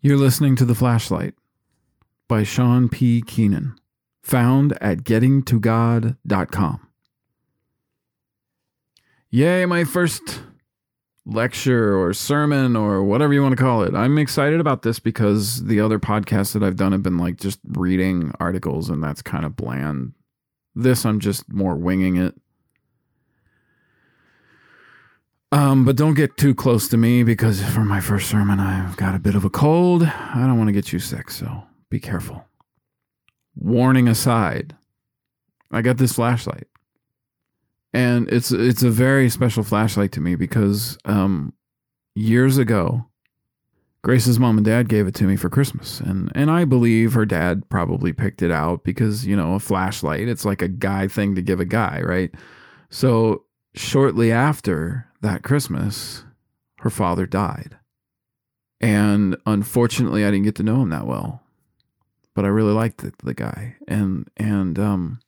You're listening to The Flashlight by Sean P. Keenan, found at gettingtogod.com. Yay, my first lecture or sermon or whatever you want to call it. I'm excited about this because the other podcasts that I've done have been like just reading articles and that's kind of bland. This, I'm just more winging it. Um, but don't get too close to me because for my first sermon, I've got a bit of a cold. I don't want to get you sick, so be careful. Warning aside, I got this flashlight, and it's it's a very special flashlight to me because um, years ago, Grace's mom and dad gave it to me for Christmas, and and I believe her dad probably picked it out because you know a flashlight, it's like a guy thing to give a guy, right? So shortly after that Christmas, her father died. And unfortunately, I didn't get to know him that well. But I really liked the, the guy. And and um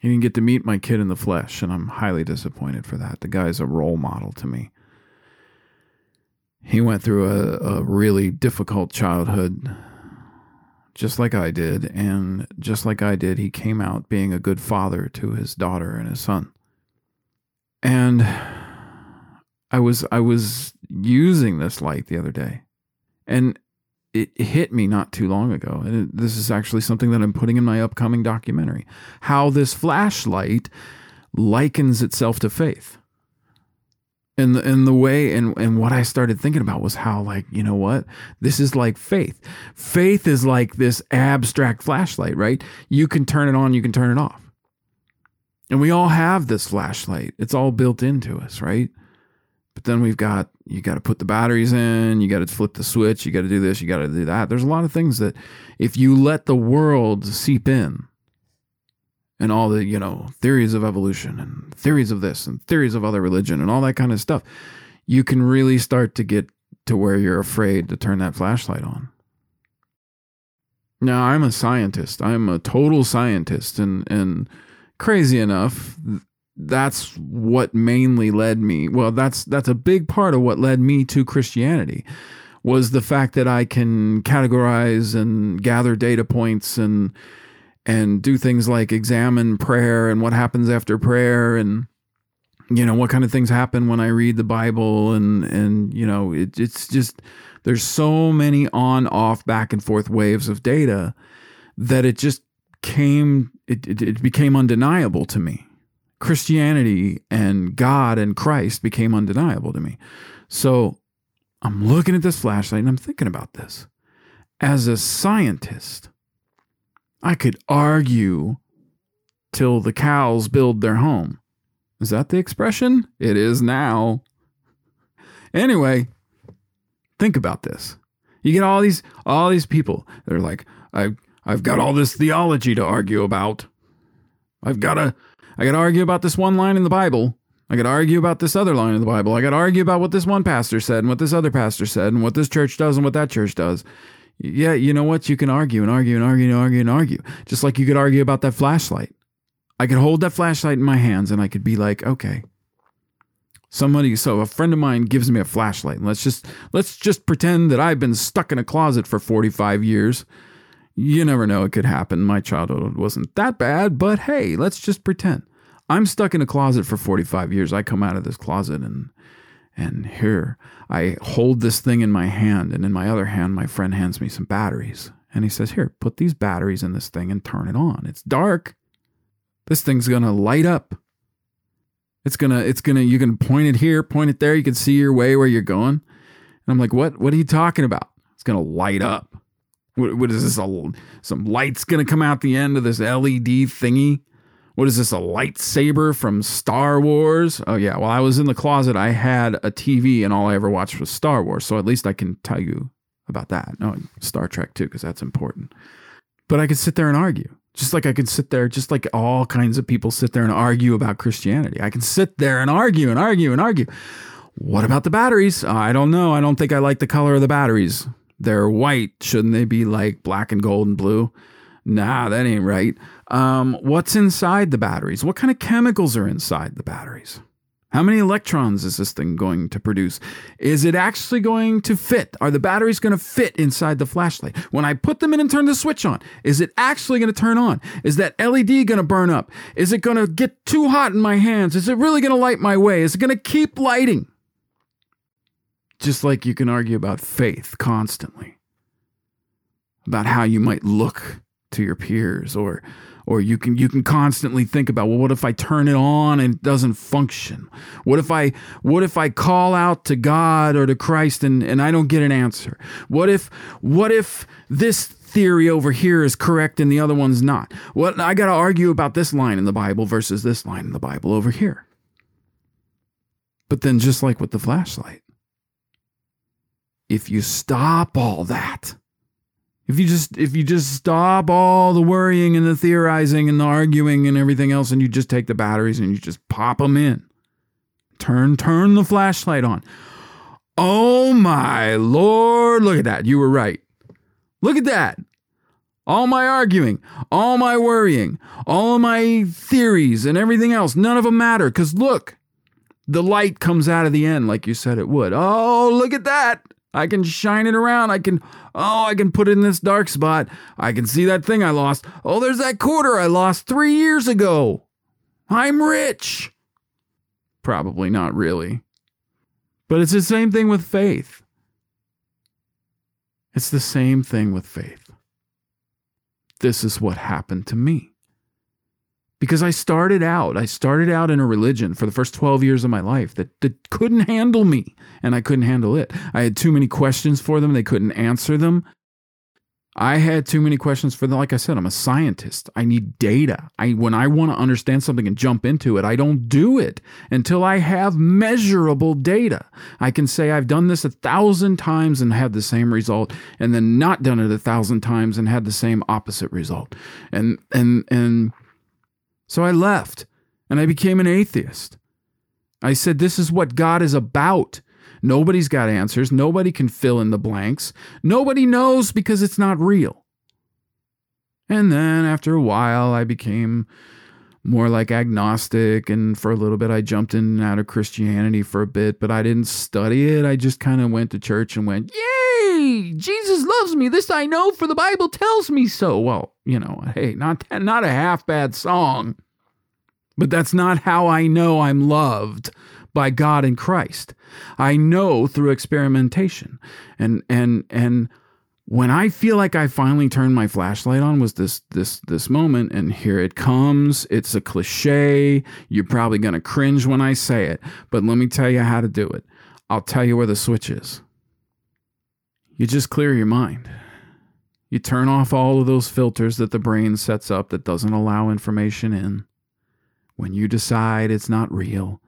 he didn't get to meet my kid in the flesh, and I'm highly disappointed for that. The guy's a role model to me. He went through a, a really difficult childhood, just like I did. And just like I did, he came out being a good father to his daughter and his son. And I was I was using this light the other day, and it hit me not too long ago. And it, this is actually something that I'm putting in my upcoming documentary: how this flashlight likens itself to faith. And the, and the way and, and what I started thinking about was how like you know what this is like faith. Faith is like this abstract flashlight, right? You can turn it on, you can turn it off. And we all have this flashlight. It's all built into us, right? But then we've got you got to put the batteries in, you got to flip the switch, you got to do this, you got to do that. There's a lot of things that if you let the world seep in and all the, you know, theories of evolution and theories of this and theories of other religion and all that kind of stuff, you can really start to get to where you're afraid to turn that flashlight on. Now, I'm a scientist. I'm a total scientist and and crazy enough, that's what mainly led me. Well, that's that's a big part of what led me to Christianity was the fact that I can categorize and gather data points and and do things like examine prayer and what happens after prayer and you know what kind of things happen when I read the Bible and and you know it, it's just there's so many on off back and forth waves of data that it just came it, it, it became undeniable to me Christianity and God and Christ became undeniable to me. So I'm looking at this flashlight and I'm thinking about this. As a scientist, I could argue till the cows build their home. Is that the expression? It is now. Anyway, think about this. You get all these all these people that are like, I I've got all this theology to argue about. I've got to I got to argue about this one line in the Bible. I got to argue about this other line in the Bible. I got to argue about what this one pastor said and what this other pastor said and what this church does and what that church does. Yeah, you know what? You can argue and argue and argue and argue and argue. Just like you could argue about that flashlight. I could hold that flashlight in my hands and I could be like, okay. Somebody so a friend of mine gives me a flashlight and let's just let's just pretend that I've been stuck in a closet for 45 years you never know, it could happen. My childhood wasn't that bad, but hey, let's just pretend. I'm stuck in a closet for 45 years. I come out of this closet and and here I hold this thing in my hand and in my other hand my friend hands me some batteries. And he says, "Here, put these batteries in this thing and turn it on. It's dark. This thing's going to light up. It's going to it's going to you can point it here, point it there, you can see your way where you're going." And I'm like, "What what are you talking about? It's going to light up." What, what is this? A, some lights gonna come out the end of this LED thingy? What is this? A lightsaber from Star Wars? Oh yeah. While I was in the closet, I had a TV, and all I ever watched was Star Wars. So at least I can tell you about that. No, Star Trek too, because that's important. But I could sit there and argue. Just like I could sit there, just like all kinds of people sit there and argue about Christianity. I can sit there and argue and argue and argue. What about the batteries? I don't know. I don't think I like the color of the batteries. They're white. Shouldn't they be like black and gold and blue? Nah, that ain't right. Um, what's inside the batteries? What kind of chemicals are inside the batteries? How many electrons is this thing going to produce? Is it actually going to fit? Are the batteries going to fit inside the flashlight? When I put them in and turn the switch on, is it actually going to turn on? Is that LED going to burn up? Is it going to get too hot in my hands? Is it really going to light my way? Is it going to keep lighting? Just like you can argue about faith constantly, about how you might look to your peers or or you can you can constantly think about well what if i turn it on and it doesn't function? What if i what if i call out to god or to christ and, and i don't get an answer? What if what if this theory over here is correct and the other one's not? What i got to argue about this line in the bible versus this line in the bible over here. But then just like with the flashlight if you stop all that if you just if you just stop all the worrying and the theorizing and the arguing and everything else and you just take the batteries and you just pop them in. Turn turn the flashlight on. Oh my lord, look at that. You were right. Look at that. All my arguing, all my worrying, all of my theories and everything else, none of them matter cuz look, the light comes out of the end like you said it would. Oh, look at that. I can shine it around. I can, oh, I can put it in this dark spot. I can see that thing I lost. Oh, there's that quarter I lost three years ago. I'm rich. Probably not really. But it's the same thing with faith. It's the same thing with faith. This is what happened to me because I started out, I started out in a religion for the first 12 years of my life that, that couldn't handle me and I couldn't handle it. I had too many questions for them, they couldn't answer them. I had too many questions for them. Like I said, I'm a scientist. I need data. I when I want to understand something and jump into it, I don't do it until I have measurable data. I can say I've done this a thousand times and had the same result, and then not done it a thousand times and had the same opposite result. And and and so I left and I became an atheist. I said, This is what God is about. Nobody's got answers. Nobody can fill in the blanks. Nobody knows because it's not real. And then after a while, I became more like agnostic. And for a little bit, I jumped in and out of Christianity for a bit, but I didn't study it. I just kind of went to church and went, Yay! Jesus loves me. This I know, for the Bible tells me so. Well, you know, hey, not, that, not a half bad song, but that's not how I know I'm loved by God in Christ. I know through experimentation. And, and, and, when I feel like I finally turned my flashlight on was this this this moment and here it comes. It's a cliche. You're probably going to cringe when I say it, but let me tell you how to do it. I'll tell you where the switch is. You just clear your mind. You turn off all of those filters that the brain sets up that doesn't allow information in. When you decide it's not real,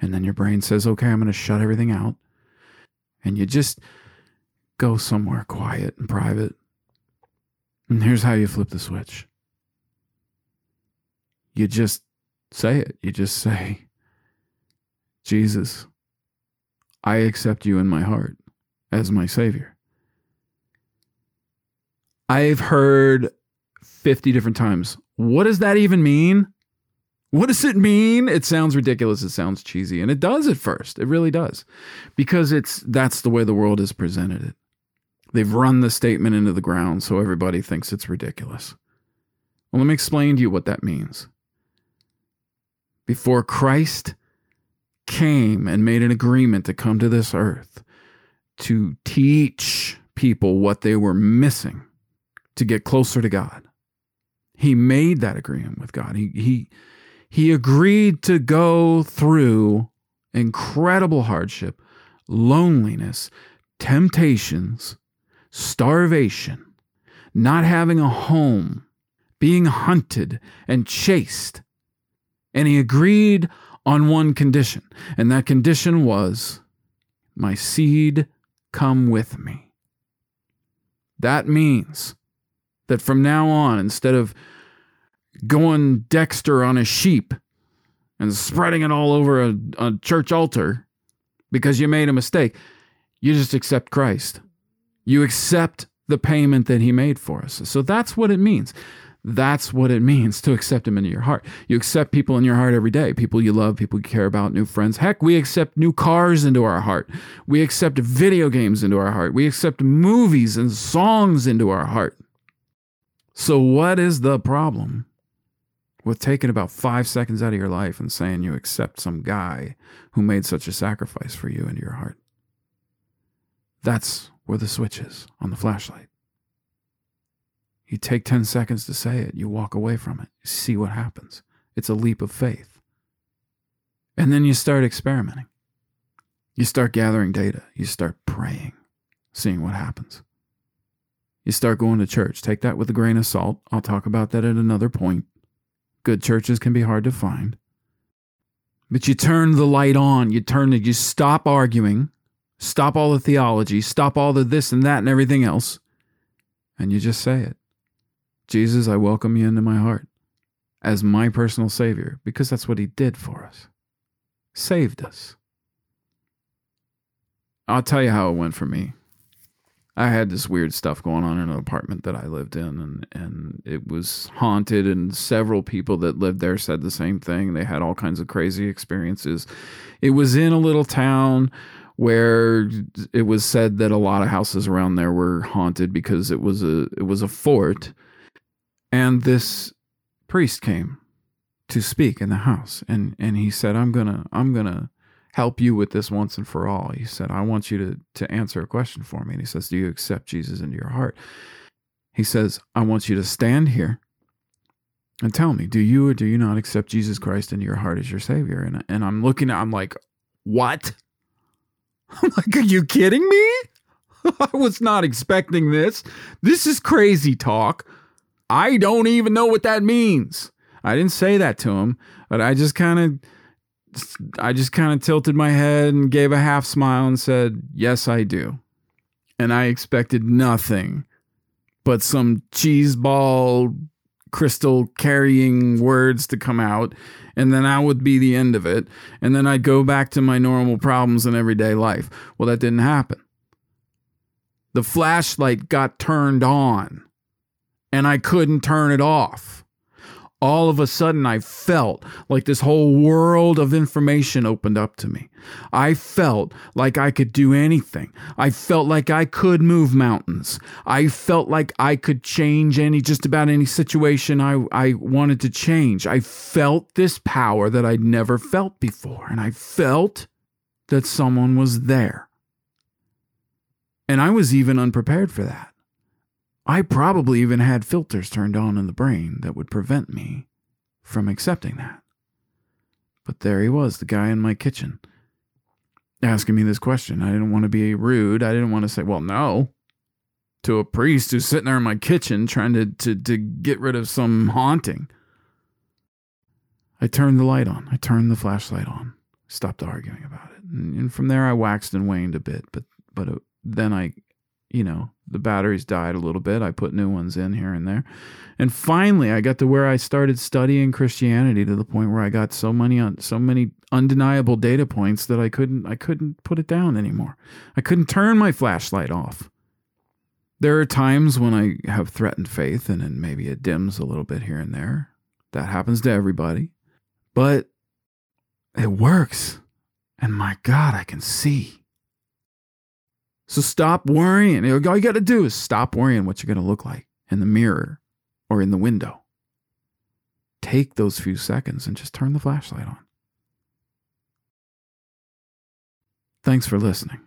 and then your brain says, "Okay, I'm going to shut everything out." And you just go somewhere quiet and private. And here's how you flip the switch you just say it. You just say, Jesus, I accept you in my heart as my Savior. I've heard 50 different times, what does that even mean? What does it mean? It sounds ridiculous. It sounds cheesy. And it does at first. It really does. Because it's that's the way the world has presented it. They've run the statement into the ground so everybody thinks it's ridiculous. Well, let me explain to you what that means. Before Christ came and made an agreement to come to this earth to teach people what they were missing to get closer to God, he made that agreement with God. He, he, he agreed to go through incredible hardship, loneliness, temptations, starvation, not having a home, being hunted and chased. And he agreed on one condition, and that condition was, My seed come with me. That means that from now on, instead of going Dexter on a sheep and spreading it all over a, a church altar because you made a mistake, you just accept Christ. You accept the payment that he made for us. So that's what it means. That's what it means to accept Him into your heart. You accept people in your heart every day people you love, people you care about, new friends. Heck, we accept new cars into our heart. We accept video games into our heart. We accept movies and songs into our heart. So, what is the problem with taking about five seconds out of your life and saying you accept some guy who made such a sacrifice for you into your heart? That's where the switch is on the flashlight. You take 10 seconds to say it, you walk away from it, you see what happens. It's a leap of faith. And then you start experimenting. You start gathering data, you start praying, seeing what happens. You start going to church. Take that with a grain of salt. I'll talk about that at another point. Good churches can be hard to find. But you turn the light on. You turn it, you stop arguing, stop all the theology, stop all the this and that and everything else, and you just say it. Jesus, I welcome you into my heart as my personal Savior because that's what He did for us. Saved us. I'll tell you how it went for me. I had this weird stuff going on in an apartment that I lived in, and, and it was haunted, and several people that lived there said the same thing. They had all kinds of crazy experiences. It was in a little town where it was said that a lot of houses around there were haunted because it was a it was a fort and this priest came to speak in the house and and he said i'm gonna i'm gonna help you with this once and for all. He said i want you to to answer a question for me. And he says do you accept jesus into your heart? He says i want you to stand here and tell me do you or do you not accept jesus christ into your heart as your savior? And, and i'm looking at i'm like what? I'm like are you kidding me? I was not expecting this. This is crazy talk. I don't even know what that means. I didn't say that to him, but I just kind of I just kind of tilted my head and gave a half smile and said, "Yes, I do." And I expected nothing but some cheeseball crystal carrying words to come out and then that would be the end of it and then I'd go back to my normal problems in everyday life. Well, that didn't happen. The flashlight got turned on and I couldn't turn it off. All of a sudden, I felt like this whole world of information opened up to me. I felt like I could do anything. I felt like I could move mountains. I felt like I could change any, just about any situation I, I wanted to change. I felt this power that I'd never felt before. And I felt that someone was there. And I was even unprepared for that. I probably even had filters turned on in the brain that would prevent me from accepting that. But there he was, the guy in my kitchen, asking me this question. I didn't want to be rude. I didn't want to say, well, no, to a priest who's sitting there in my kitchen trying to, to, to get rid of some haunting. I turned the light on. I turned the flashlight on. Stopped arguing about it. And, from there, I waxed and waned a bit. But but uh, then I you know, the batteries died a little bit. I put new ones in here and there. And finally, I got to where I started studying Christianity to the point where I got so many on so many undeniable data points that I couldn't I couldn't put it down anymore. I couldn't turn my flashlight off. There are times when I have threatened faith and then maybe it dims a little bit here and there. That happens to everybody. But it works. And my God, I can see. So stop worrying. All you got to do is stop worrying what you're going to look like in the mirror or in the window. Take those few seconds and just turn the flashlight on. Thanks for listening.